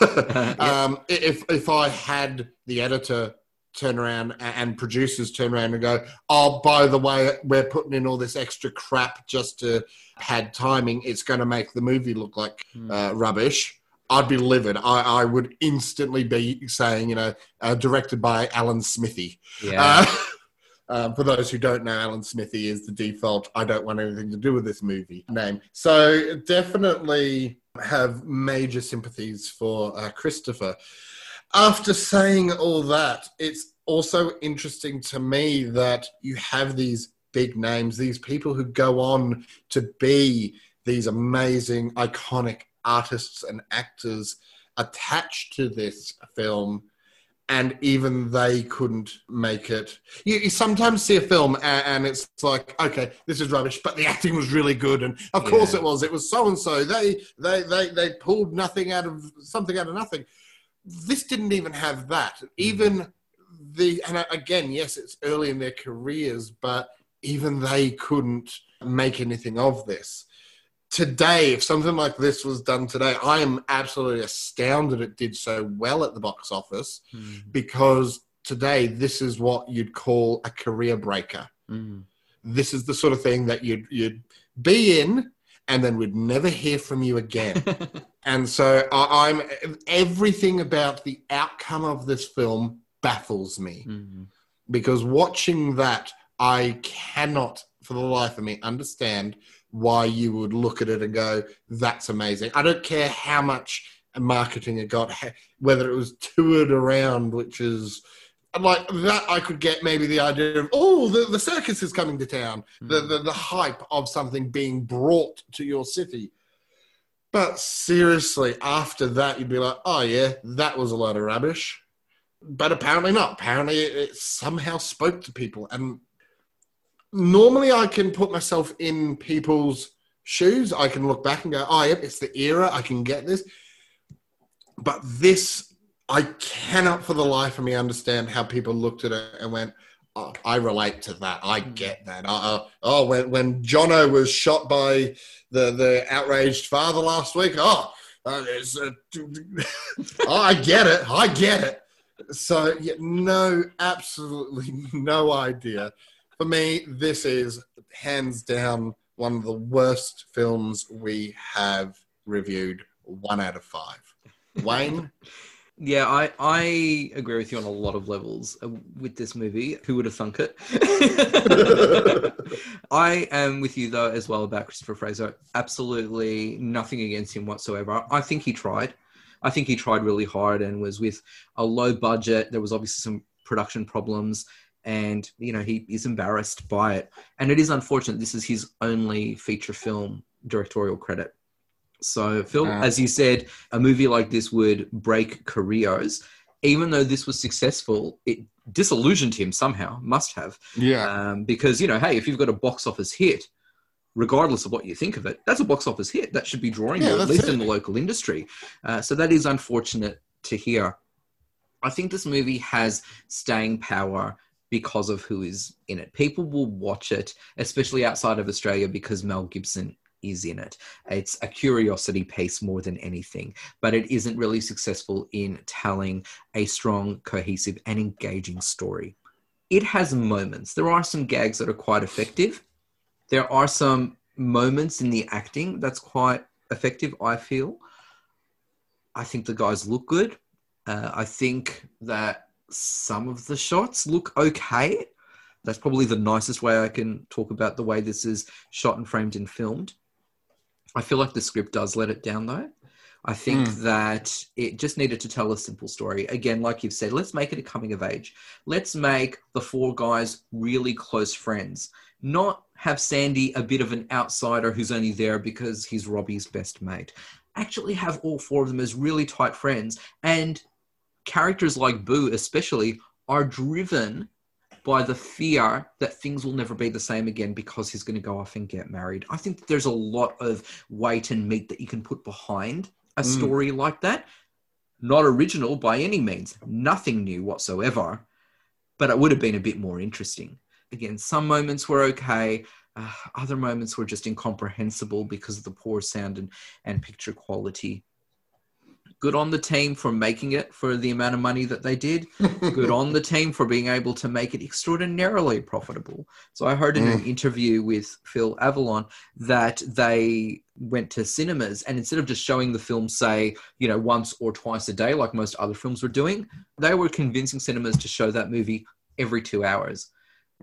um, i- if, if I had the editor turn around and producers turn around and go, oh, by the way, we're putting in all this extra crap just to pad timing, it's going to make the movie look like uh, rubbish. I'd be livid. I, I would instantly be saying, you know, uh, directed by Alan Smithee. Yeah. Uh, um, for those who don't know, Alan Smithee is the default. I don't want anything to do with this movie name. So definitely have major sympathies for uh, Christopher. After saying all that, it's also interesting to me that you have these big names, these people who go on to be these amazing, iconic artists and actors attached to this film and even they couldn't make it. You, you sometimes see a film and, and it's like, okay, this is rubbish, but the acting was really good, and of course it was. It was so and so. They they they they pulled nothing out of something out of nothing. This didn't even have that. Hmm. Even the and again, yes, it's early in their careers, but even they couldn't make anything of this today, if something like this was done today, I am absolutely astounded it did so well at the box office Mm, because today this is what you'd call a career breaker. mm. This is the sort of thing that you'd you'd be in and then we'd never hear from you again. and so I, I'm everything about the outcome of this film baffles me Mm. because watching that, I cannot for the life of me understand why you would look at it and go, "That's amazing." I don't care how much marketing it got, whether it was toured around, which is like that. I could get maybe the idea of, "Oh, the, the circus is coming to town," hmm. the, the the hype of something being brought to your city. But seriously, after that, you'd be like, "Oh yeah, that was a lot of rubbish." but apparently not. Apparently, it, it somehow spoke to people. And normally, I can put myself in people's shoes. I can look back and go, "Oh, yep, it's the era. I can get this." But this, I cannot for the life of me understand how people looked at it and went, oh, "I relate to that. I get that." Uh, oh, when when Jono was shot by the the outraged father last week, oh. Uh, uh, oh, I get it. I get it. So, yeah, no, absolutely no idea. For me, this is hands down one of the worst films we have reviewed. One out of five. Wayne, Yeah, I, I agree with you on a lot of levels uh, with this movie. Who would have thunk it? I am with you though as well about Christopher Fraser. Absolutely nothing against him whatsoever. I think he tried. I think he tried really hard and was with a low budget. There was obviously some production problems, and you know he is embarrassed by it. And it is unfortunate. This is his only feature film directorial credit. So, Phil, as you said, a movie like this would break careers. Even though this was successful, it disillusioned him somehow. Must have yeah, um, because you know, hey, if you've got a box office hit, regardless of what you think of it, that's a box office hit. That should be drawing Yeah, you, at least it. in the local industry. Uh, so that is unfortunate to hear. I think this movie has staying power because of who is in it. People will watch it, especially outside of Australia, because Mel Gibson is in it. It's a curiosity piece more than anything, but it isn't really successful in telling a strong, cohesive, and engaging story. It has moments. There are some gags that are quite effective. There are some moments in the acting that's quite effective, I feel. I think the guys look good. Uh, I think that some of the shots look okay. That's probably the nicest way I can talk about the way this is shot and framed and filmed. I feel like the script does let it down though. I think hmm. that it just needed to tell a simple story. Again, like you've said, let's make it a coming of age. Let's make the four guys really close friends, not have Sandy a bit of an outsider who's only there because he's Robbie's best mate. Actually, have all four of them as really tight friends. And characters like Boo, especially, are driven by the fear that things will never be the same again because he's going to go off and get married. I think there's a lot of weight and meat that you can put behind a story like that. Not original by any means, nothing new whatsoever, but it would have been a bit more interesting. Again, some moments were okay. Uh, other moments were just incomprehensible because of the poor sound and, and picture quality. Good on the team for making it for the amount of money that they did. Good on the team for being able to make it extraordinarily profitable. So I heard in an mm. interview with Phil Avalon that they went to cinemas and instead of just showing the film, say, you know, once or twice a day, like most other films were doing, they were convincing cinemas to show that movie every two hours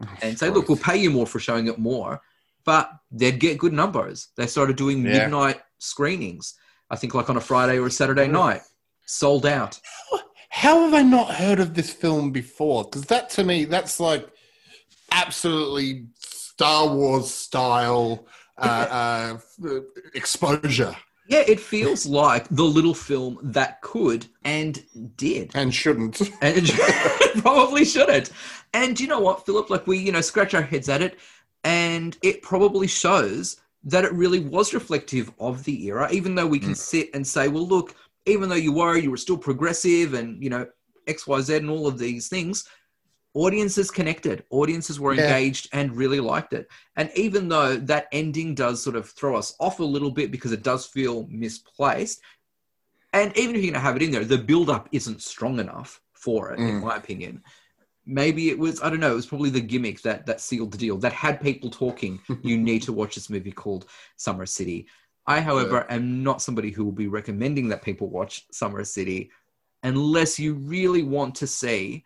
oh, and say, look, we'll pay you more for showing it more, but they'd get good numbers. They started doing Yeah. midnight screenings, I think like on a Friday or a Saturday night, sold out. How have I not heard of this film before? Because that to me, that's like absolutely Star Wars style uh, uh, exposure Yeah, it feels like the little film that could and did. and shouldn't. And probably shouldn't. And you know what, Philip? Like we, you know, scratch our heads at it, and it probably shows that it really was reflective of the era, even though we can mm. sit and say, well, look, even though you were, you were still progressive and, you know, XYZ and all of these things, audiences connected, audiences were Yeah. engaged and really liked it. And even though that ending does sort of throw us off a little bit because it does feel misplaced, and even if you're going to have it in there, the build up isn't strong enough for it, in mm. my opinion. Maybe it was, I don't know, it was probably the gimmick that, that sealed the deal, that had people talking. you need to watch this movie called Summer City. I, however, am not somebody who will be recommending that people watch Summer City unless you really want to see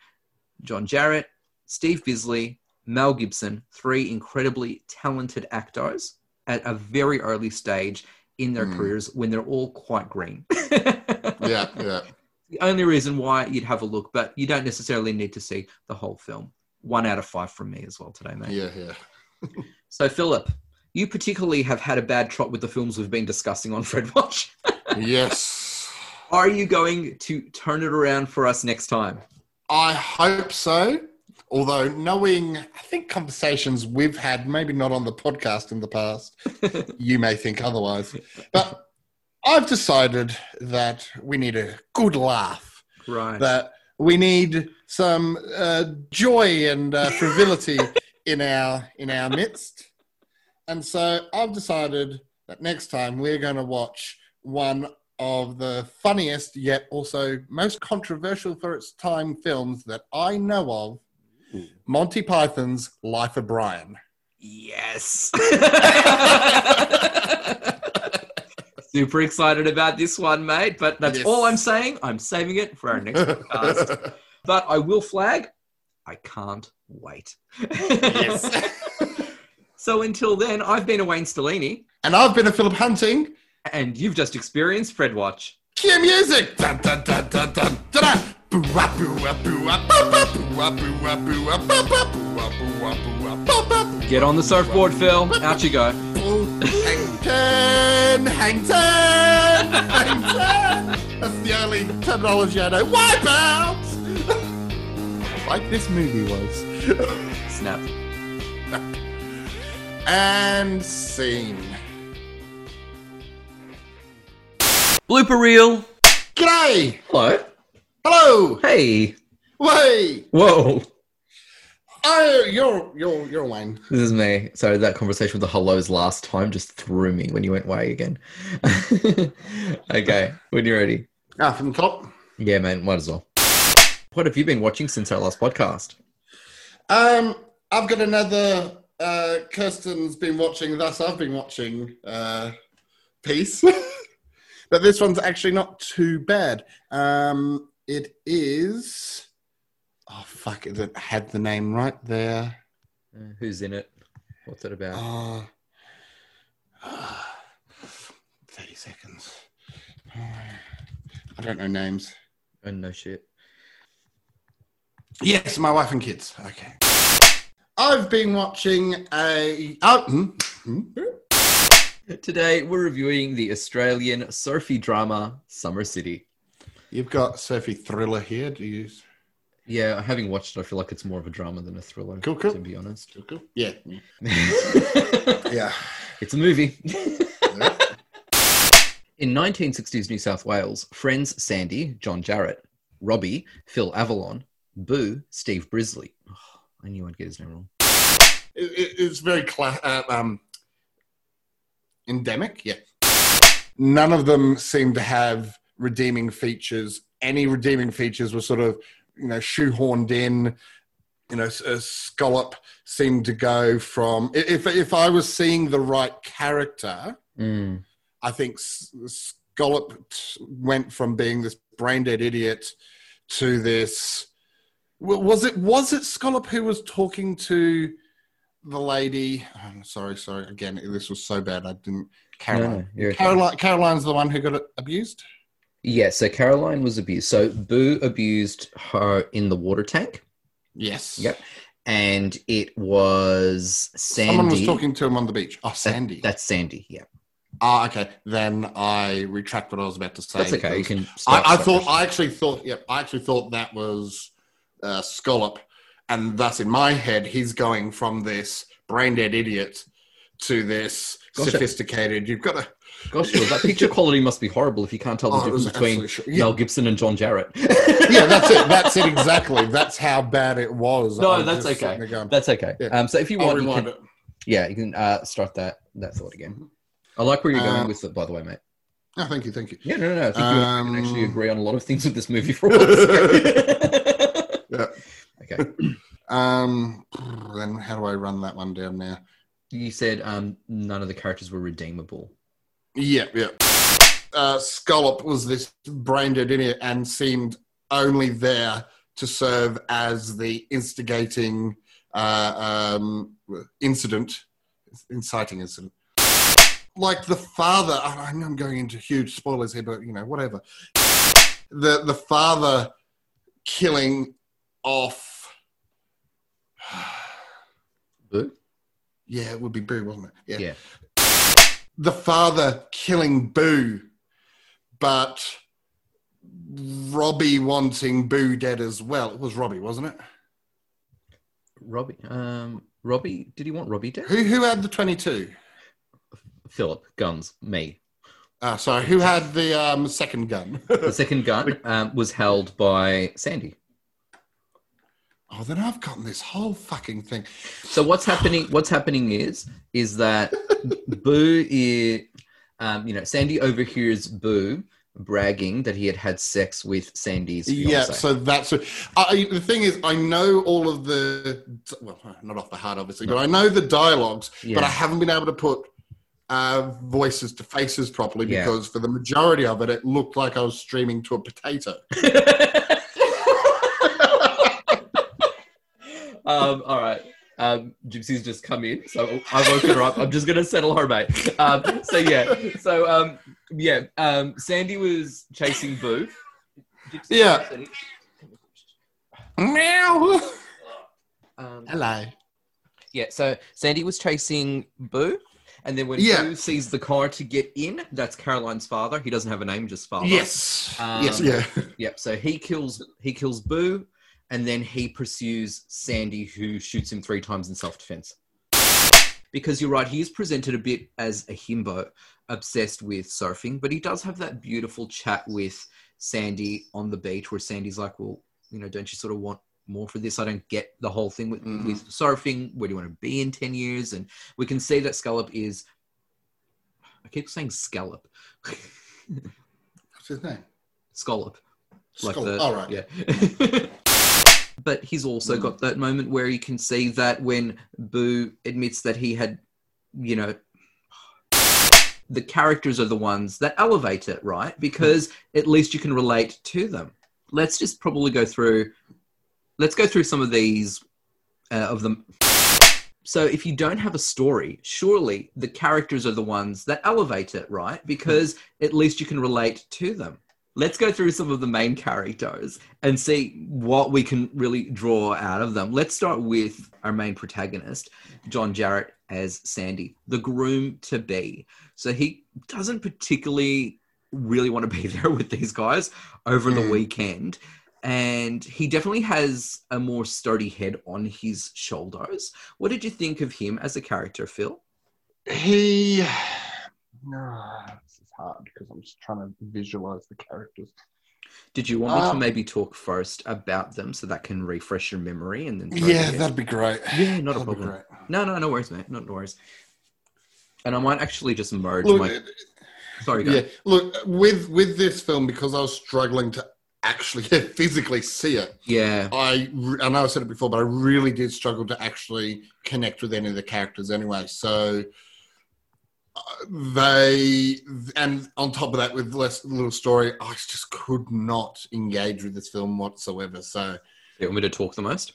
John Jarratt, Steve Bisley, Mel Gibson, three incredibly talented actors at a very early stage in their mm. careers when they're all quite green. yeah, yeah. The only reason why you'd have a look, but you don't necessarily need to see the whole film. One out of five from me as well today, mate. Yeah, yeah. So, Philip, you particularly have had a bad trot with the films we've been discussing on Fred Watch. yes. Are you going to turn it around for us next time? I hope so. Although, knowing, I think conversations we've had, maybe not on the podcast in the past, you may think otherwise. But I've decided that we need a good laugh, Right. that we need some uh, joy and uh, frivolity in our in our midst. And so I've decided that next time we're going to watch one of the funniest yet also most controversial for its time films that I know of Monty Python's Life of Brian. Yes. Super excited about this one, mate. But that's Yes. all I'm saying. I'm saving it for our next podcast. But I will flag, I can't wait. Yes. so until then, I've been a Wayne Stellini, and I've been a Philip Hunting. and you've just experienced Fred Watch. Cue music! Dun, dun, dun, dun, dun, dun, Get on the surfboard, Phil. Out you go. Boo. Hang ten, hang ten, hang ten. That's the only terminology I know. Wipe out! like this movie was. Snap. and scene. Blooper reel. G'day! Hello. Hello! Hey. Way! Whoa. Oh, you're you're you're Wayne. This is me. So that conversation with the hellos last time just threw me when you went way again. okay, when you're ready. Ah, from the top. Yeah, man, might as well. What have you been watching since our last podcast? Um, I've got another. Uh, Kirsten's been watching. Thus, I've been watching. Uh, piece, but this one's actually not too bad. Um, it is. Oh fuck! It had the name right there. Uh, who's in it? What's it about? Uh, uh, 30 seconds. I don't know names. Oh, no shit. Yes, my wife and kids. Okay. I've been watching a. Oh, hmm, hmm. Today, we're reviewing the Australian surfie drama Summer City. You've got surfie Thriller here. Do you? Yeah, having watched it, I feel like it's more of a drama than a thriller, Cool, cool. to be honest. Cool, cool. Yeah. yeah. it's a movie. In 1960s New South Wales, friends Sandy, John Jarratt, Robbie, Phil Avalon, Boo, Steve Brisley. Oh, I knew I'd get his name wrong. It, it- it's very cla- uh, um, endemic. Yeah. None of them seem to have redeeming features. Any redeeming features were sort of, you know, shoehorned in. You know, a Scollop seemed to go from. If if I was seeing the right character, Mm. I think Scollop went from being this brain dead idiot to this. Was it was it Scollop who was talking to the lady? I'm sorry, sorry. Again, this was so bad. I didn't. Caroline. No, no, you're okay. Caroline. Caroline's the one who got abused. Yeah, so Caroline was abused. So Boo abused her in the water tank. Yes. Yep. And it was Sandy. Someone was talking to him on the beach. Oh, That- Sandy. that's Sandy. Yeah. Ah, okay. Then I retract what I was about to say. That's okay. You can. I, I thought. I actually thought yeah I actually thought that was uh, Scollop, and thus in my head he's going from this brain dead idiot to this Gosh, sophisticated. You've got to Gosh, well, that picture quality must be horrible if you can't tell the Oh, difference between sh- yeah. Mel Gibson and John Jarratt. yeah that's it that's it exactly that's how bad it was. No, that's okay. sitting there going, That's okay. Yeah. Um, so if you want, you can, yeah, you can uh, start that that thought again. I like where you're going Uh, with it, by the way, mate. Oh, thank you, thank you. Yeah, no, no, no. I think you can actually Um, agree on a lot of things with this movie for once. Yeah. Okay. Um, then how do I run that one down now? You said um, none of the characters were redeemable. Yeah, yeah. Uh, Scollop was this brain dead idiot and seemed only there to serve as the instigating uh, um, incident, inciting incident. Like the father, I know I'm going into huge spoilers here, but you know, whatever. The the father killing off. Boo? Yeah, it would be Boo, wasn't it? Yeah. yeah. the father killing Boo, but Robbie wanting Boo dead as well. It was Robbie, wasn't it? Robbie. Um, Robbie. Did he want Robbie dead? Who who had the twenty two? Philip. Guns. Me. Uh, sorry, who had the um, second gun? The second gun um, was held by Sandy. Oh, then I've gotten this whole fucking thing. So what's happening? What's happening is is that Boo is, um, you know, Sandy overhears Boo bragging that he had had sex with Sandy's fiance. Yeah, so that's I, the thing is, I know all of the well, not off the heart, obviously, but I know the dialogues, Yeah. but I haven't been able to put uh, voices to faces properly Yeah. because for the majority of it, it looked like I was streaming to a potato. um, all right. Um, Gypsy's just come in, so I've woken her up. I'm just gonna settle her, mate. Um, so yeah, so um, yeah, um, Sandy was chasing Boo. Gypsy- Yeah. Meow. Um, Hello. Yeah, so Sandy was chasing Boo, and then when Yeah. Boo sees the car to get in, that's Caroline's father. He doesn't have a name, just father. Yes. Um, yes. Yeah. Yep. So he kills he kills Boo, and then he pursues Sandy, who shoots him three times in self defense. Because you're right, he is presented a bit as a himbo, obsessed with surfing, but he does have that beautiful chat with Sandy on the beach, where Sandy's like, "Well, you know, don't you sort of want more for this. I don't get the whole thing with, Mhm. with surfing. Where do you want to be in 10 years? And we can see that Scollop is, I keep saying Scollop. What's his name? Scollop. Like Skull. the, All right. Yeah. but he's also Mm. got that moment where you can see that when Boo admits that he had, you know, the characters are the ones that elevate it, right? Because at least you can relate to them. Let's just probably go through. Let's go through some of these uh, of them. So if you don't have a story, surely the characters are the ones that elevate it, right? Because at least you can relate to them. Let's go through some of the main characters and see what we can really draw out of them. Let's start with our main protagonist, John Jarratt as Sandy, the groom to be. So he doesn't particularly really want to be there with these guys over the Mm. weekend. And he definitely has a more sturdy head on his shoulders. What did you think of him as a character, Phil? He. Is hard because I'm just trying to visualize the characters. Did you want me to Um, maybe talk first about them so that can refresh your memory and then Yeah, that'd be great. Yeah, not a That'd be problem. No, no, no worries, mate. Not no worries. And I might actually just merge Look, my. Sorry, go. yeah, look with with this film because I was struggling to actually physically see it. Yeah, I I know I said it before, but I really did struggle to actually connect with any of the characters anyway. So they and on top of that, with less little story, I just could not engage with this film whatsoever. So you want me to talk the most?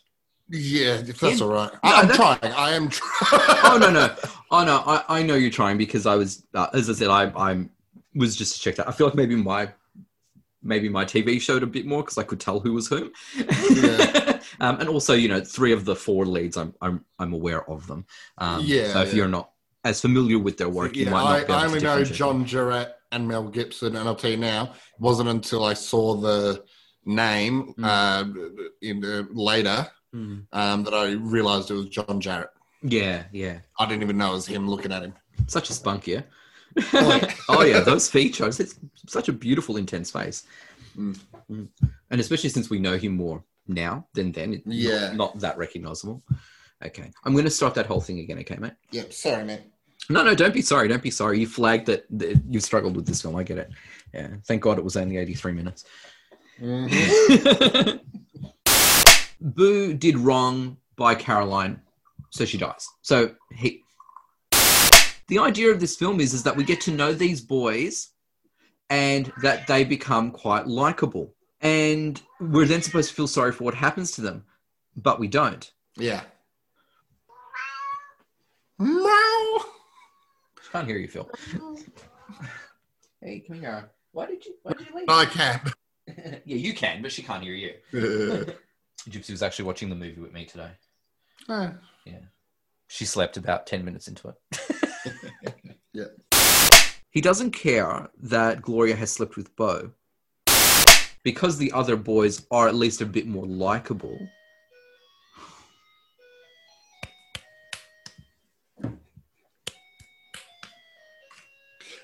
yeah, if that's Yeah. all right, No, I'm that's- trying. I am trying. oh no, no, oh no. I, I know you're trying because I was, uh, as I said, I I'm was just to check that. I feel like maybe my maybe my TV showed a bit more because I could tell who was whom. Yeah. um, and also, you know, three of the four leads, I'm I'm I'm aware of them. Um, Yeah, So if yeah. you're not as familiar with their work, Yeah, I, I only know. John Jarratt and Mel Gibson, and I'll tell you now, it wasn't until I saw the name Mm. uh, in the, later Mm. um, that I realised it was John Jarratt. Yeah, yeah. I didn't even know it was him looking at him. Such a spunk, yeah. Oh, yeah. those features. It's such a beautiful, intense face. Mm. And especially since we know him more now than then, it's Yeah. not, not that recognizable. Okay, I'm going to start that whole thing again. Okay, mate. Yep. sorry, man. No, no, don't be sorry. Don't be sorry. You flagged that, that you struggled with this film. I get it. Yeah. Thank God it was only 83 minutes. Mhm. Boo did wrong by Caroline, so she dies. So he. The idea of this film is is that we get to know these boys, and that they become quite likable, and we're then supposed to feel sorry for what happens to them, but we don't. Yeah. Meow. Can't hear you, Phil. hey, come here. Why did you? Why did you leave? I can. yeah, you can, but she can't hear you. Gypsy was actually watching the movie with me today. Oh. Yeah. She slept about 10 minutes into it. Yeah. He doesn't care that Gloria has slept with Boo because the other boys are at least a bit more likable.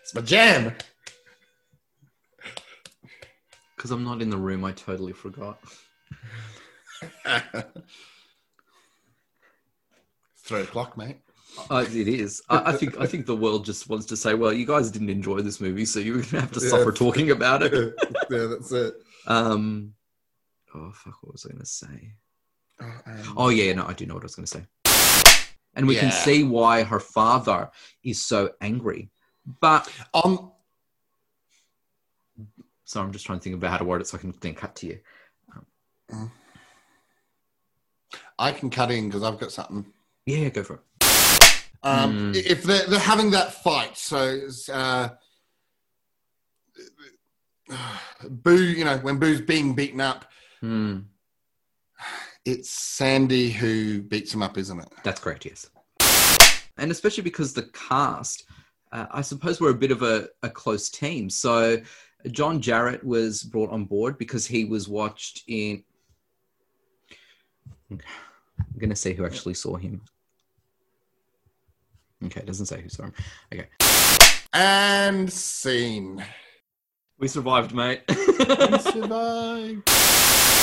It's my jam. Because I'm not in the room, I totally forgot. Three o'clock, mate. Uh, it is. I, I think. I think the world just wants to say, "Well, you guys didn't enjoy this movie, so you're gonna have to Yeah. suffer talking about it." yeah, that's it. Um. Oh fuck! What was I gonna say? Oh, um, Oh yeah, no, I do know what I was going to say. And we can see why her father is so angry. But on so I'm just trying to think about how to word it so I can then cut to you. I can cut in because I've got something. Yeah, go for it. Um, Mm. If they're, they're having that fight, so it's, uh, Boo, you know, when Boo's being beaten up, Hmm, it's Sandy who beats him up, isn't it? that's correct. Yes, and especially because the cast, uh, I suppose, we're a bit of a, a close team. So John Jarratt was brought on board because he was watched in. I'm going to see who actually saw him. Okay, it doesn't say who saw him. Okay. And scene. We survived, mate. We survived.